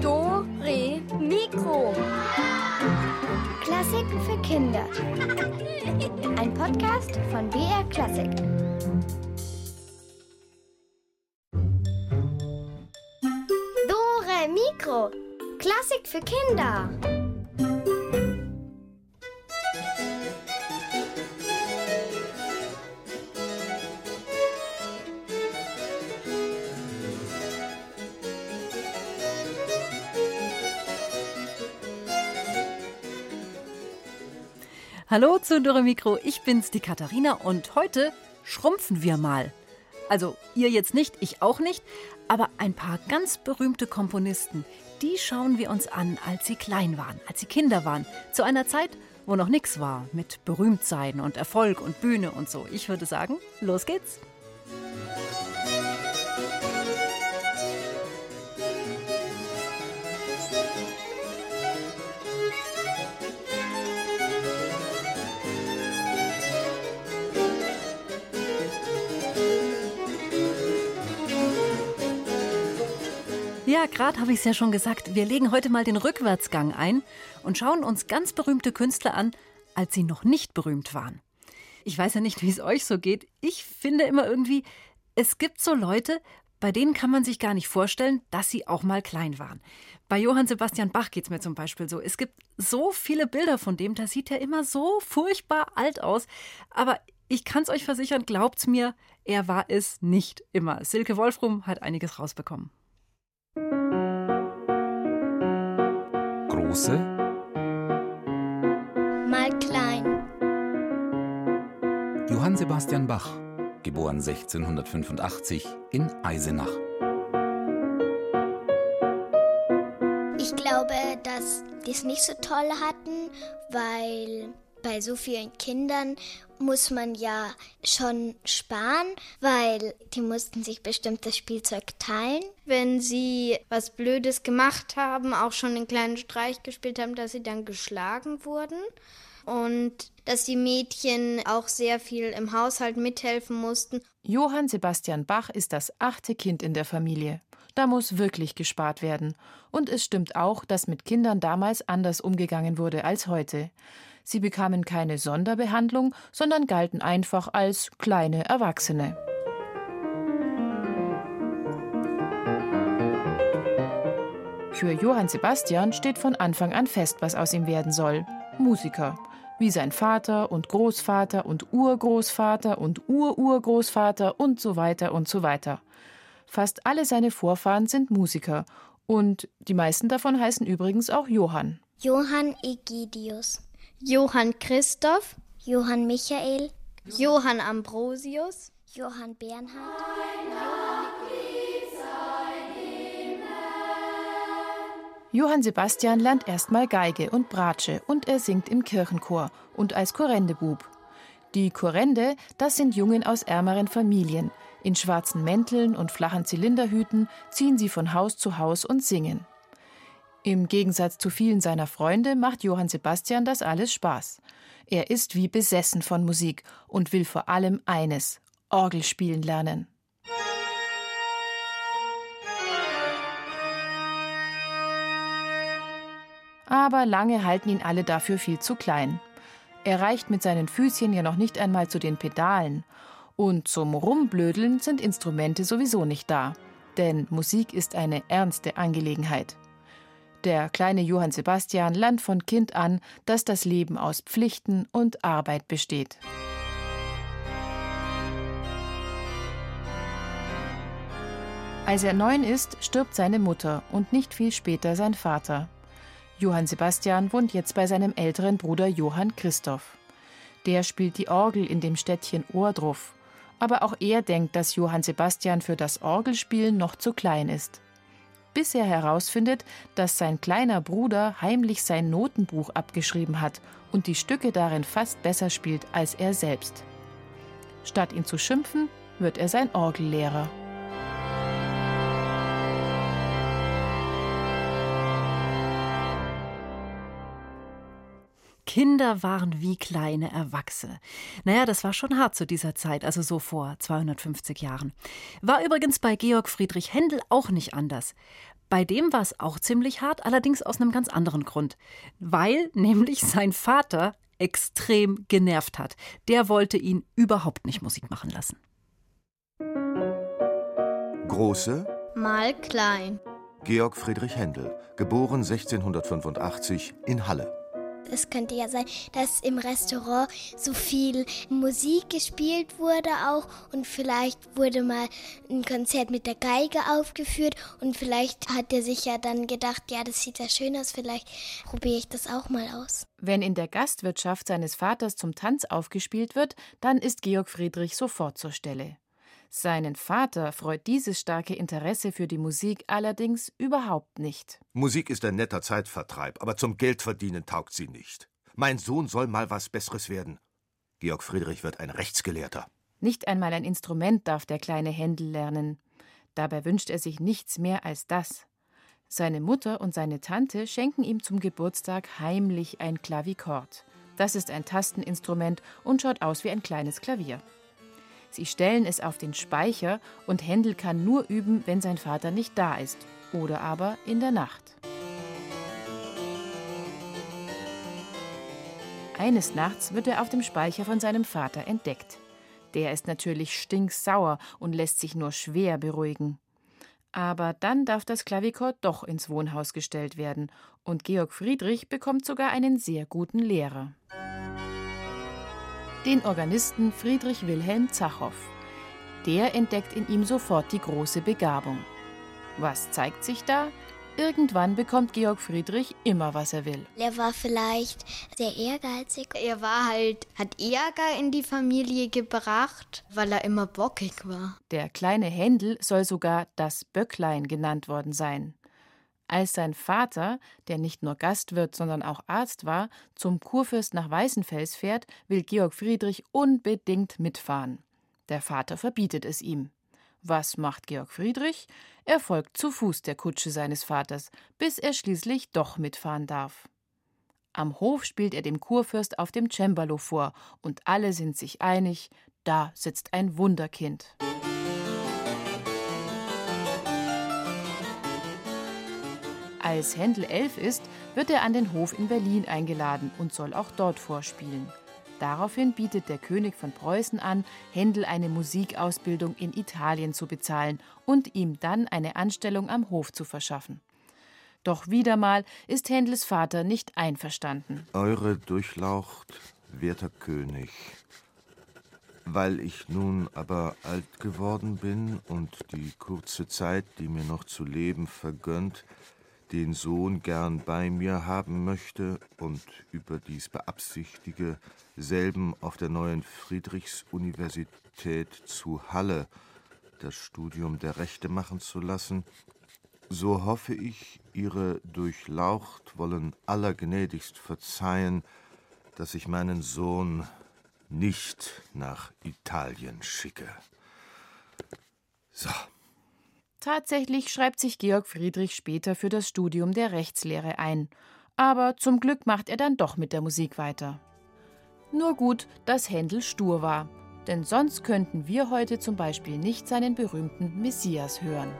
Do, Re, Mikro. Klassiken für Kinder. Ein Podcast von BR Klassik. Dore Mikro. Klassik für Kinder. Hallo zu Dürre Mikro, ich bin's, die Katharina und heute schrumpfen wir mal. Also ihr jetzt nicht, ich auch nicht, aber ein paar ganz berühmte Komponisten, die schauen wir uns an, als sie klein waren, als sie Kinder waren, zu einer Zeit, wo noch nichts war mit Berühmtsein und Erfolg und Bühne und so. Ich würde sagen, los geht's. Ja, gerade habe ich es ja schon gesagt. Wir legen heute mal den Rückwärtsgang ein und schauen uns ganz berühmte Künstler an, als sie noch nicht berühmt waren. Ich weiß ja nicht, wie es euch so geht. Ich finde immer irgendwie, es gibt so Leute, bei denen kann man sich gar nicht vorstellen, dass sie auch mal klein waren. Bei Johann Sebastian Bach geht es mir zum Beispiel so. Es gibt so viele Bilder von dem, da sieht er immer so furchtbar alt aus. Aber ich kann es euch versichern, glaubt's mir, er war es nicht immer. Silke Wolfrum hat einiges rausbekommen. Große, Mal klein. Johann Sebastian Bach, geboren 1685 in Eisenach. Ich glaube, dass die es nicht so toll hatten, weil bei so vielen Kindern muss man ja schon sparen, weil die mussten sich bestimmt das Spielzeug teilen. wenn sie was Blödes gemacht haben, auch schon einen kleinen Streich gespielt haben, dass sie dann geschlagen wurden. Und dass die Mädchen auch sehr viel im Haushalt mithelfen mussten. Johann Sebastian Bach ist das achte Kind in der Familie. Da muss wirklich gespart werden. Und es stimmt auch, dass mit Kindern damals anders umgegangen wurde als heute. Sie bekamen keine Sonderbehandlung, sondern galten einfach als kleine Erwachsene. Für Johann Sebastian steht von Anfang an fest, was aus ihm werden soll. Musiker. Wie sein Vater und Großvater und Urgroßvater und Ururgroßvater und so weiter und so weiter. Fast alle seine Vorfahren sind Musiker. Und die meisten davon heißen übrigens auch Johann. Johann Egidius, Johann Christoph, Johann Michael, Johann Ambrosius, Johann Bernhard, Johann Sebastian lernt erstmal Geige und Bratsche und er singt im Kirchenchor und als Korrendebub. Die Korrende, das sind Jungen aus ärmeren Familien. In schwarzen Mänteln und flachen Zylinderhüten ziehen sie von Haus zu Haus und singen. Im Gegensatz zu vielen seiner Freunde macht Johann Sebastian das alles Spaß. Er ist wie besessen von Musik und will vor allem eines: Orgel spielen lernen. Aber lange halten ihn alle dafür viel zu klein. Er reicht mit seinen Füßchen ja noch nicht einmal zu den Pedalen. Und zum Rumblödeln sind Instrumente sowieso nicht da. Denn Musik ist eine ernste Angelegenheit. Der kleine Johann Sebastian lernt von Kind an, dass das Leben aus Pflichten und Arbeit besteht. Als er neun ist, stirbt seine Mutter und nicht viel später sein Vater. Johann Sebastian wohnt jetzt bei seinem älteren Bruder Johann Christoph. Der spielt die Orgel in dem Städtchen Ohrdruf. Aber auch er denkt, dass Johann Sebastian für das Orgelspielen noch zu klein ist. Bis er herausfindet, dass sein kleiner Bruder heimlich sein Notenbuch abgeschrieben hat und die Stücke darin fast besser spielt als er selbst. Statt ihn zu schimpfen, wird er sein Orgellehrer. Kinder waren wie kleine Erwachsene. Naja, das war schon hart zu dieser Zeit, also so vor 250 Jahren. War übrigens bei Georg Friedrich Händel auch nicht anders. Bei dem war es auch ziemlich hart, allerdings aus einem ganz anderen Grund. Weil nämlich sein Vater extrem genervt hat. Der wollte ihn überhaupt nicht Musik machen lassen. Große Mal klein. Georg Friedrich Händel, geboren 1685 in Halle. Es könnte ja sein, dass im Restaurant so viel Musik gespielt wurde auch und vielleicht wurde mal ein Konzert mit der Geige aufgeführt und vielleicht hat er sich ja dann gedacht, ja, das sieht ja schön aus, vielleicht probiere ich das auch mal aus. Wenn in der Gastwirtschaft seines Vaters zum Tanz aufgespielt wird, dann ist Georg Friedrich sofort zur Stelle. Seinen Vater freut dieses starke Interesse für die Musik allerdings überhaupt nicht. Musik ist ein netter Zeitvertreib, aber zum Geldverdienen taugt sie nicht. Mein Sohn soll mal was Besseres werden. Georg Friedrich wird ein Rechtsgelehrter. Nicht einmal ein Instrument darf der kleine Händel lernen. Dabei wünscht er sich nichts mehr als das. Seine Mutter und seine Tante schenken ihm zum Geburtstag heimlich ein Klavikord. Das ist ein Tasteninstrument und schaut aus wie ein kleines Klavier. Sie stellen es auf den Speicher und Händel kann nur üben, wenn sein Vater nicht da ist oder aber in der Nacht. Eines Nachts wird er auf dem Speicher von seinem Vater entdeckt. Der ist natürlich stinksauer und lässt sich nur schwer beruhigen. Aber dann darf das Klavichord doch ins Wohnhaus gestellt werden und Georg Friedrich bekommt sogar einen sehr guten Lehrer den Organisten Friedrich Wilhelm Zachow. Der entdeckt in ihm sofort die große Begabung. Was zeigt sich da? Irgendwann bekommt Georg Friedrich immer, was er will. Er war vielleicht sehr ehrgeizig. Er war halt, hat Ärger in die Familie gebracht, weil er immer bockig war. Der kleine Händel soll sogar das Böcklein genannt worden sein. Als sein Vater, der nicht nur Gastwirt, sondern auch Arzt war, zum Kurfürst nach Weißenfels fährt, will Georg Friedrich unbedingt mitfahren. Der Vater verbietet es ihm. Was macht Georg Friedrich? Er folgt zu Fuß der Kutsche seines Vaters, bis er schließlich doch mitfahren darf. Am Hof spielt er dem Kurfürst auf dem Cembalo vor, und alle sind sich einig, da sitzt ein Wunderkind. Als Händel elf ist, wird er an den Hof in Berlin eingeladen und soll auch dort vorspielen. Daraufhin bietet der König von Preußen an, Händel eine Musikausbildung in Italien zu bezahlen und ihm dann eine Anstellung am Hof zu verschaffen. Doch wieder mal ist Händels Vater nicht einverstanden. Eure Durchlaucht, werter König, weil ich nun aber alt geworden bin und die kurze Zeit, die mir noch zu leben vergönnt, den Sohn gern bei mir haben möchte und überdies beabsichtige, selben auf der neuen Friedrichs-Universität zu Halle das Studium der Rechte machen zu lassen, so hoffe ich, Ihre Durchlaucht wollen allergnädigst verzeihen, dass ich meinen Sohn nicht nach Italien schicke. So. Tatsächlich schreibt sich Georg Friedrich später für das Studium der Rechtslehre ein. Aber zum Glück macht er dann doch mit der Musik weiter. Nur gut, dass Händel stur war, denn sonst könnten wir heute zum Beispiel nicht seinen berühmten Messias hören.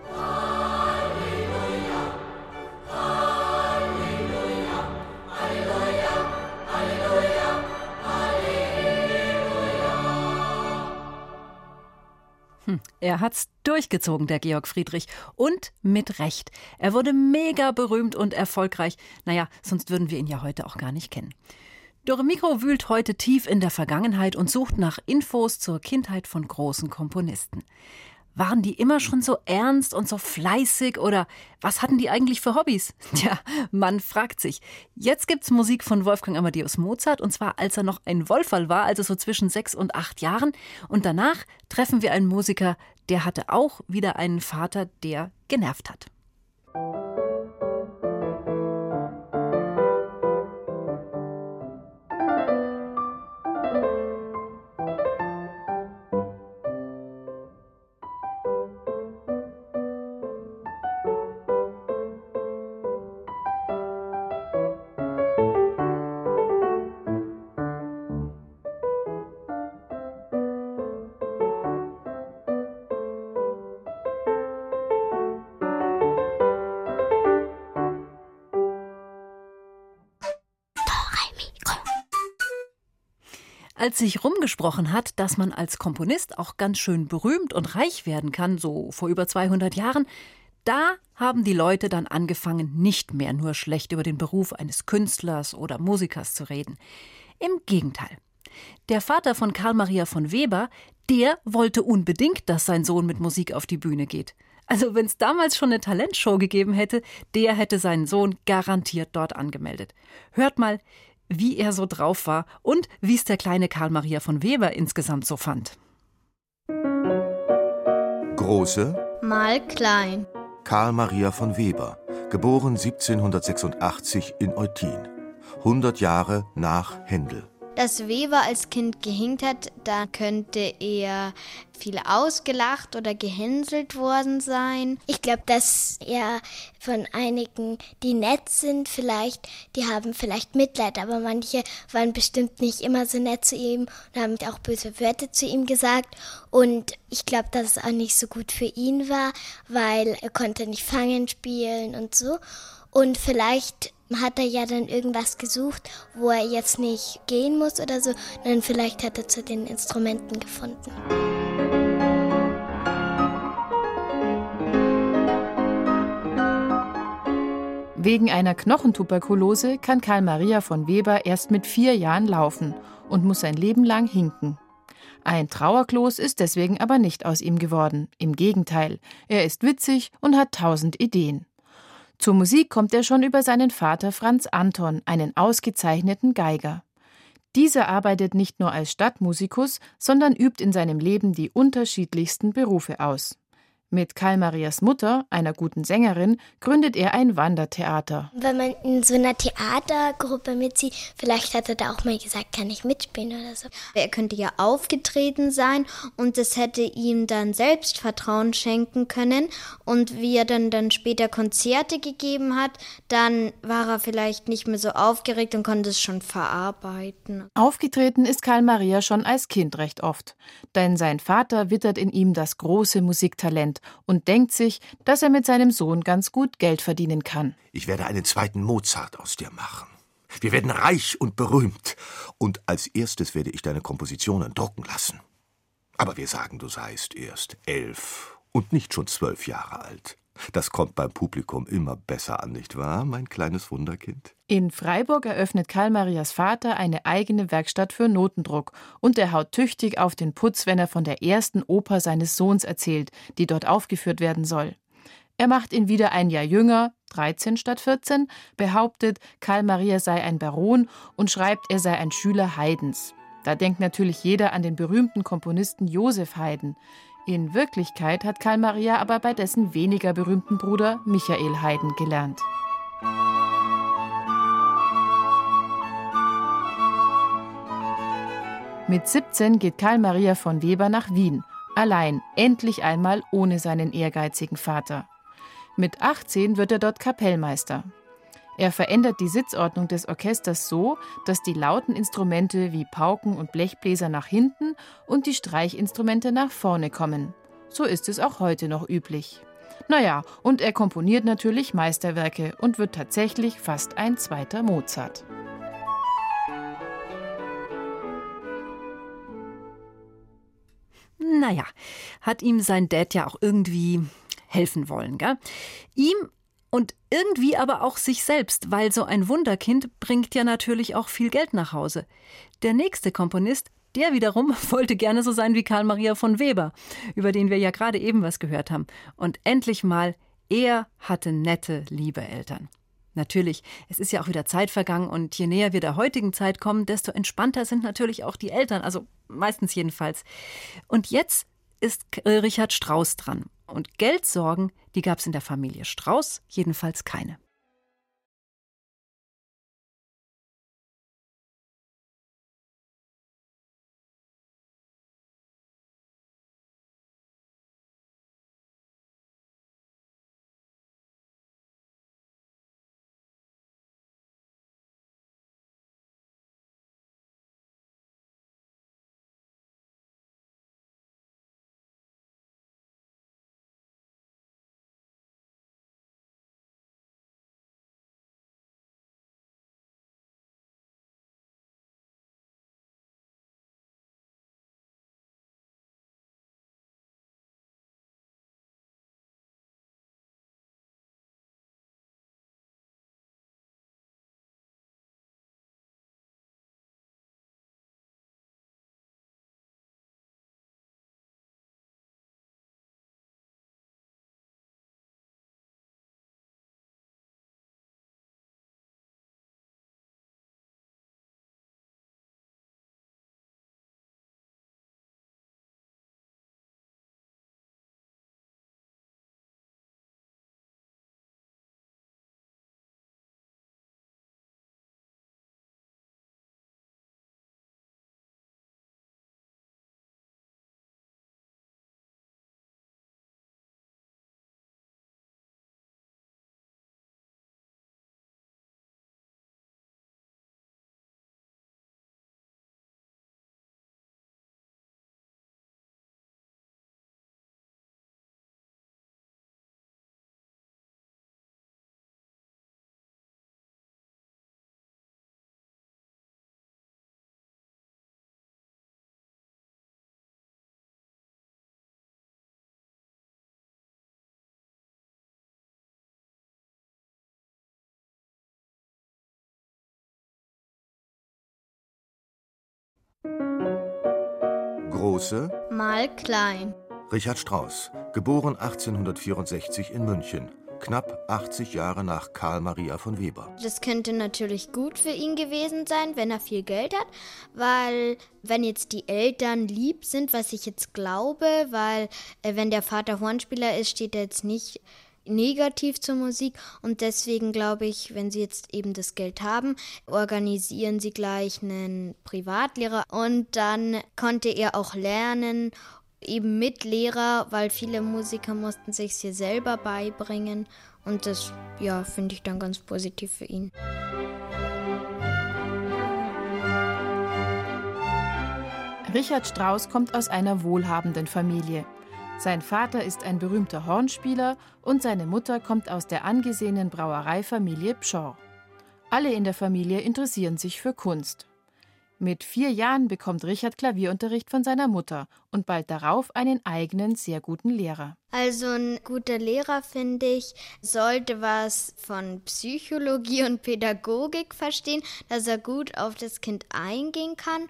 Hm, er hat's durchgezogen, der Georg Friedrich. Und mit Recht. Er wurde mega berühmt und erfolgreich. Naja, sonst würden wir ihn ja heute auch gar nicht kennen. Dore Mikro wühlt heute tief in der Vergangenheit und sucht nach Infos zur Kindheit von großen Komponisten. Waren die immer schon so ernst und so fleißig oder was hatten die eigentlich für Hobbys? Tja, man fragt sich. Jetzt gibt's Musik von Wolfgang Amadeus Mozart und zwar als er noch ein Wolferl war, also so zwischen sechs und acht Jahren. Und danach treffen wir einen Musiker, der hatte auch wieder einen Vater, der genervt hat. Als sich rumgesprochen hat, dass man als Komponist auch ganz schön berühmt und reich werden kann, so vor über 200 Jahren, da haben die Leute dann angefangen, nicht mehr nur schlecht über den Beruf eines Künstlers oder Musikers zu reden. Im Gegenteil. Der Vater von Karl Maria von Weber, der wollte unbedingt, dass sein Sohn mit Musik auf die Bühne geht. Also wenn es damals schon eine Talentshow gegeben hätte, der hätte seinen Sohn garantiert dort angemeldet. Hört mal, wie er so drauf war und wie es der kleine Karl Maria von Weber insgesamt so fand. Große Mal klein. Karl Maria von Weber, geboren 1786 in Eutin, 100 Jahre nach Händel. Dass Weber als Kind gehinkt hat, da könnte er viel ausgelacht oder gehänselt worden sein. Ich glaube, dass er von einigen, die nett sind, vielleicht, die haben vielleicht Mitleid, aber manche waren bestimmt nicht immer so nett zu ihm und haben auch böse Wörter zu ihm gesagt. Und ich glaube, dass es auch nicht so gut für ihn war, weil er konnte nicht fangen spielen und so. Und vielleicht hat er ja dann irgendwas gesucht, wo er jetzt nicht gehen muss oder so. Dann vielleicht hat er zu den Instrumenten gefunden. Wegen einer Knochentuberkulose kann Karl Maria von Weber erst mit vier Jahren laufen und muss sein Leben lang hinken. Ein Trauerklos ist deswegen aber nicht aus ihm geworden. Im Gegenteil, er ist witzig und hat tausend Ideen. Zur Musik kommt er schon über seinen Vater Franz Anton, einen ausgezeichneten Geiger. Dieser arbeitet nicht nur als Stadtmusikus, sondern übt in seinem Leben die unterschiedlichsten Berufe aus. Mit Karl Marias Mutter, einer guten Sängerin, gründet er ein Wandertheater. Wenn man in so einer Theatergruppe mitzieht, vielleicht hat er da auch mal gesagt, kann ich mitspielen oder so. Er könnte ja aufgetreten sein und es hätte ihm dann Selbstvertrauen schenken können. Und wie er dann, dann später Konzerte gegeben hat, dann war er vielleicht nicht mehr so aufgeregt und konnte es schon verarbeiten. Aufgetreten ist Karl Maria schon als Kind recht oft, denn sein Vater wittert in ihm das große Musiktalent und denkt sich, dass er mit seinem Sohn ganz gut Geld verdienen kann. Ich werde einen zweiten Mozart aus dir machen. Wir werden reich und berühmt. Und als erstes werde ich deine Kompositionen drucken lassen. Aber wir sagen, du seist erst elf und nicht schon zwölf Jahre alt. Das kommt beim Publikum immer besser an, nicht wahr, mein kleines Wunderkind? In Freiburg eröffnet Karl Marias Vater eine eigene Werkstatt für Notendruck und er haut tüchtig auf den Putz, wenn er von der ersten Oper seines Sohns erzählt, die dort aufgeführt werden soll. Er macht ihn wieder ein Jahr jünger, 13 statt 14, behauptet, Karl Maria sei ein Baron und schreibt, er sei ein Schüler Haydns. Da denkt natürlich jeder an den berühmten Komponisten Josef Haydn. In Wirklichkeit hat Karl Maria aber bei dessen weniger berühmten Bruder Michael Haydn gelernt. Mit 17 geht Karl Maria von Weber nach Wien, allein, endlich einmal ohne seinen ehrgeizigen Vater. Mit 18 wird er dort Kapellmeister. Er verändert die Sitzordnung des Orchesters so, dass die lauten Instrumente wie Pauken und Blechbläser nach hinten und die Streichinstrumente nach vorne kommen. So ist es auch heute noch üblich. Naja, und er komponiert natürlich Meisterwerke und wird tatsächlich fast ein zweiter Mozart. Naja, hat ihm sein Dad ja auch irgendwie helfen wollen, gell? Ihm und irgendwie aber auch sich selbst, weil so ein Wunderkind bringt ja natürlich auch viel Geld nach Hause. Der nächste Komponist, der wiederum wollte gerne so sein wie Karl Maria von Weber, über den wir ja gerade eben was gehört haben. Und endlich mal, er hatte nette, liebe Eltern. Natürlich, es ist ja auch wieder Zeit vergangen und je näher wir der heutigen Zeit kommen, desto entspannter sind natürlich auch die Eltern, also meistens jedenfalls. Und jetzt ist Richard Strauss dran. Und Geldsorgen, die gab es in der Familie Strauß jedenfalls keine. Große. Mal klein. Richard Strauss, geboren 1864 in München, knapp 80 Jahre nach Karl Maria von Weber. Das könnte natürlich gut für ihn gewesen sein, wenn er viel Geld hat, weil wenn jetzt die Eltern lieb sind, was ich jetzt glaube, weil äh, wenn der Vater Hornspieler ist, steht er jetzt nicht negativ zur Musik und deswegen glaube ich, wenn sie jetzt eben das Geld haben, organisieren sie gleich einen Privatlehrer und dann konnte er auch lernen eben mit Lehrer, weil viele Musiker mussten sich hier selber beibringen und das ja, finde ich dann ganz positiv für ihn. Richard Strauss kommt aus einer wohlhabenden Familie. Sein Vater ist ein berühmter Hornspieler und seine Mutter kommt aus der angesehenen Brauereifamilie Pschorr. Alle in der Familie interessieren sich für Kunst. Mit vier Jahren bekommt Richard Klavierunterricht von seiner Mutter und bald darauf einen eigenen, sehr guten Lehrer. Also ein guter Lehrer, finde ich, sollte was von Psychologie und Pädagogik verstehen, dass er gut auf das Kind eingehen kann.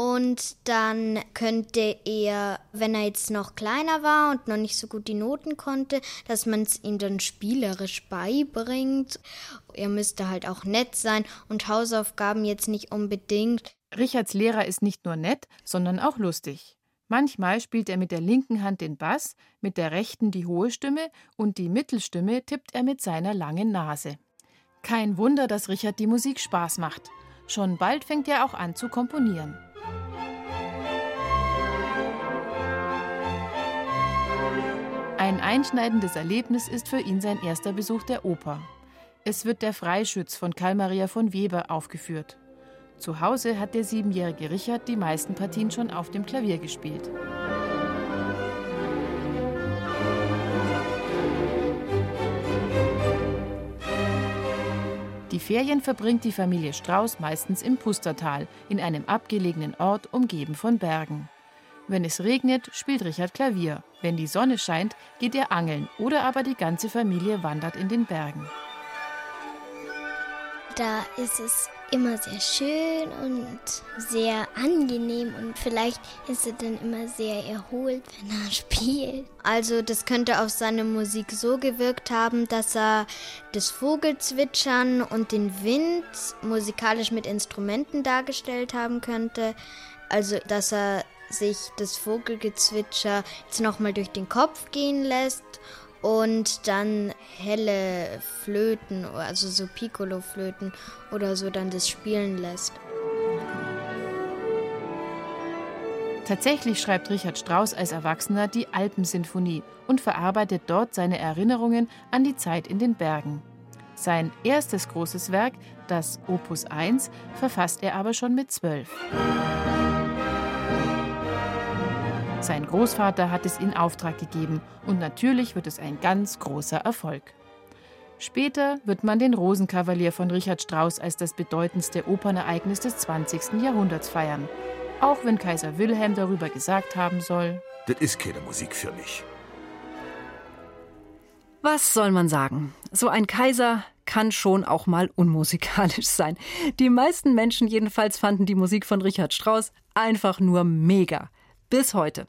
Und dann könnte er, wenn er jetzt noch kleiner war und noch nicht so gut die Noten konnte, dass man es ihm dann spielerisch beibringt. Er müsste halt auch nett sein und Hausaufgaben jetzt nicht unbedingt. Richards Lehrer ist nicht nur nett, sondern auch lustig. Manchmal spielt er mit der linken Hand den Bass, mit der rechten die hohe Stimme und die Mittelstimme tippt er mit seiner langen Nase. Kein Wunder, dass Richard die Musik Spaß macht. Schon bald fängt er auch an zu komponieren. Einschneidendes Erlebnis ist für ihn sein erster Besuch der Oper. Es wird der Freischütz von Karl Maria von Weber aufgeführt. Zu Hause hat der siebenjährige Richard die meisten Partien schon auf dem Klavier gespielt. Die Ferien verbringt die Familie Strauß meistens im Pustertal, in einem abgelegenen Ort umgeben von Bergen. Wenn es regnet, spielt Richard Klavier. Wenn die Sonne scheint, geht er angeln oder aber die ganze Familie wandert in den Bergen. Da ist es immer sehr schön und sehr angenehm und vielleicht ist er dann immer sehr erholt, wenn er spielt. Also das könnte auf seine Musik so gewirkt haben, dass er das Vogelzwitschern und den Wind musikalisch mit Instrumenten dargestellt haben könnte. Also dass er sich das Vogelgezwitscher jetzt nochmal durch den Kopf gehen lässt und dann helle Flöten, also so Piccolo-Flöten oder so dann das spielen lässt. Tatsächlich schreibt Richard Strauss als Erwachsener die Alpensinfonie und verarbeitet dort seine Erinnerungen an die Zeit in den Bergen. Sein erstes großes Werk, das Opus 1, verfasst er aber schon mit zwölf. Sein Großvater hat es in Auftrag gegeben und natürlich wird es ein ganz großer Erfolg. Später wird man den Rosenkavalier von Richard Strauss als das bedeutendste Opernereignis des 20. Jahrhunderts feiern. Auch wenn Kaiser Wilhelm darüber gesagt haben soll: Das ist keine Musik für mich. Was soll man sagen? So ein Kaiser kann schon auch mal unmusikalisch sein. Die meisten Menschen jedenfalls fanden die Musik von Richard Strauss einfach nur mega. Bis heute.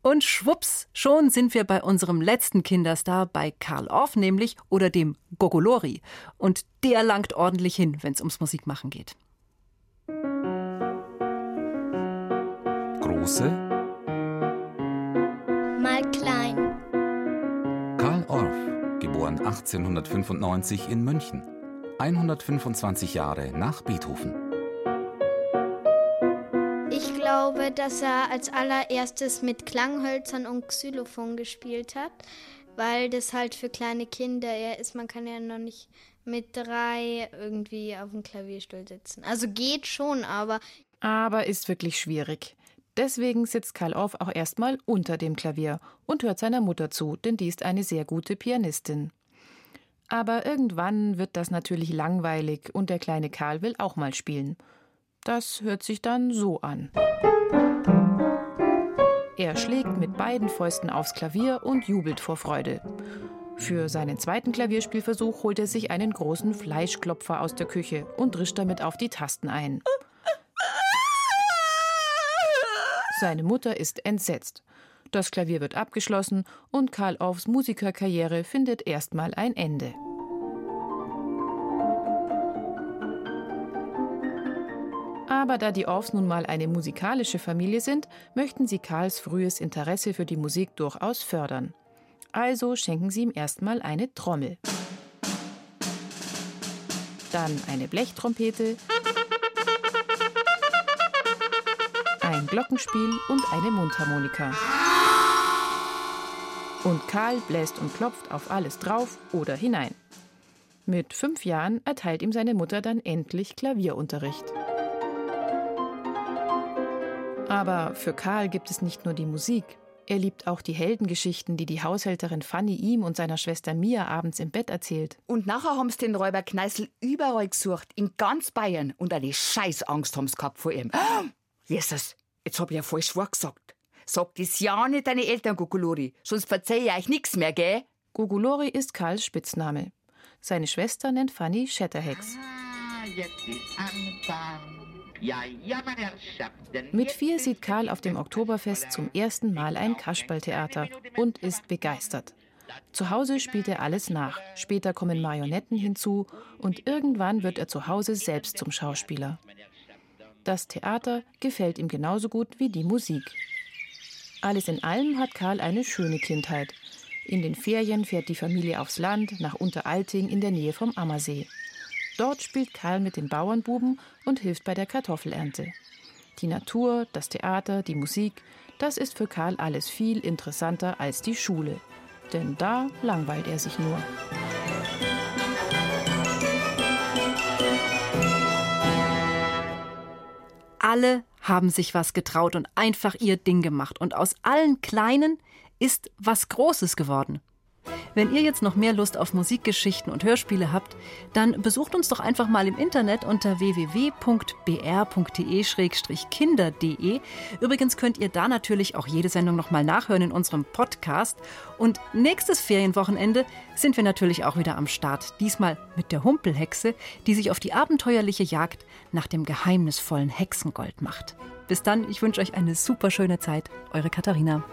Und schwupps, schon sind wir bei unserem letzten Kinderstar, bei Karl Orff nämlich, oder dem Gogolori. Und der langt ordentlich hin, wenn es ums Musikmachen geht. Große, Mal klein. Karl Orff, geboren 1895 in München. 125 Jahre nach Beethoven. Glaube, dass er als allererstes mit Klanghölzern und Xylophon gespielt hat, weil das halt für kleine Kinder eher ist. Man kann ja noch nicht mit drei irgendwie auf dem Klavierstuhl sitzen. Also geht schon, aber Aber ist wirklich schwierig. Deswegen sitzt Karl Orff auch erstmal unter dem Klavier und hört seiner Mutter zu, denn die ist eine sehr gute Pianistin. Aber irgendwann wird das natürlich langweilig und der kleine Karl will auch mal spielen. Das hört sich dann so an. Er schlägt mit beiden Fäusten aufs Klavier und jubelt vor Freude. Für seinen zweiten Klavierspielversuch holt er sich einen großen Fleischklopfer aus der Küche und drischt damit auf die Tasten ein. Seine Mutter ist entsetzt. Das Klavier wird abgeschlossen und Karl Offs Musikerkarriere findet erstmal ein Ende. Aber da die Offs nun mal eine musikalische Familie sind, möchten sie Karls frühes Interesse für die Musik durchaus fördern. Also schenken sie ihm erstmal eine Trommel. Dann eine Blechtrompete, ein Glockenspiel und eine Mundharmonika. Und Karl bläst und klopft auf alles drauf oder hinein. Mit fünf Jahren erteilt ihm seine Mutter dann endlich Klavierunterricht. Aber für Karl gibt es nicht nur die Musik. Er liebt auch die Heldengeschichten, die die Haushälterin Fanny ihm und seiner Schwester Mia abends im Bett erzählt. Und nachher haben sie den Räuber Kneißl überall gesucht, in ganz Bayern. Und eine Scheißangst haben sie gehabt vor ihm. Jesus, jetzt hab ich ja falsch vorgesagt. Sag das ja nicht deine Eltern, Gugulori, sonst verzeih ich euch nix mehr, gell? Gugulori ist Karls Spitzname. Seine Schwester nennt Fanny Shatterhex. Mit vier sieht Karl auf dem Oktoberfest zum ersten Mal ein Kasperltheater und ist begeistert. Zu Hause spielt er alles nach, später kommen Marionetten hinzu und irgendwann wird er zu Hause selbst zum Schauspieler. Das Theater gefällt ihm genauso gut wie die Musik. Alles in allem hat Karl eine schöne Kindheit. In den Ferien fährt die Familie aufs Land nach Unteralting in der Nähe vom Ammersee. Dort spielt Karl mit den Bauernbuben und hilft bei der Kartoffelernte. Die Natur, das Theater, die Musik, das ist für Karl alles viel interessanter als die Schule. Denn da langweilt er sich nur. Alle haben sich was getraut und einfach ihr Ding gemacht. Und aus allen Kleinen ist was Großes geworden. Wenn ihr jetzt noch mehr Lust auf Musikgeschichten und Hörspiele habt, dann besucht uns doch einfach mal im Internet unter www.br.de-kinder.de. Übrigens könnt ihr da natürlich auch jede Sendung noch mal nachhören in unserem Podcast. Und nächstes Ferienwochenende sind wir natürlich auch wieder am Start. Diesmal mit der Humpelhexe, die sich auf die abenteuerliche Jagd nach dem geheimnisvollen Hexengold macht. Bis dann, ich wünsche euch eine super schöne Zeit. Eure Katharina.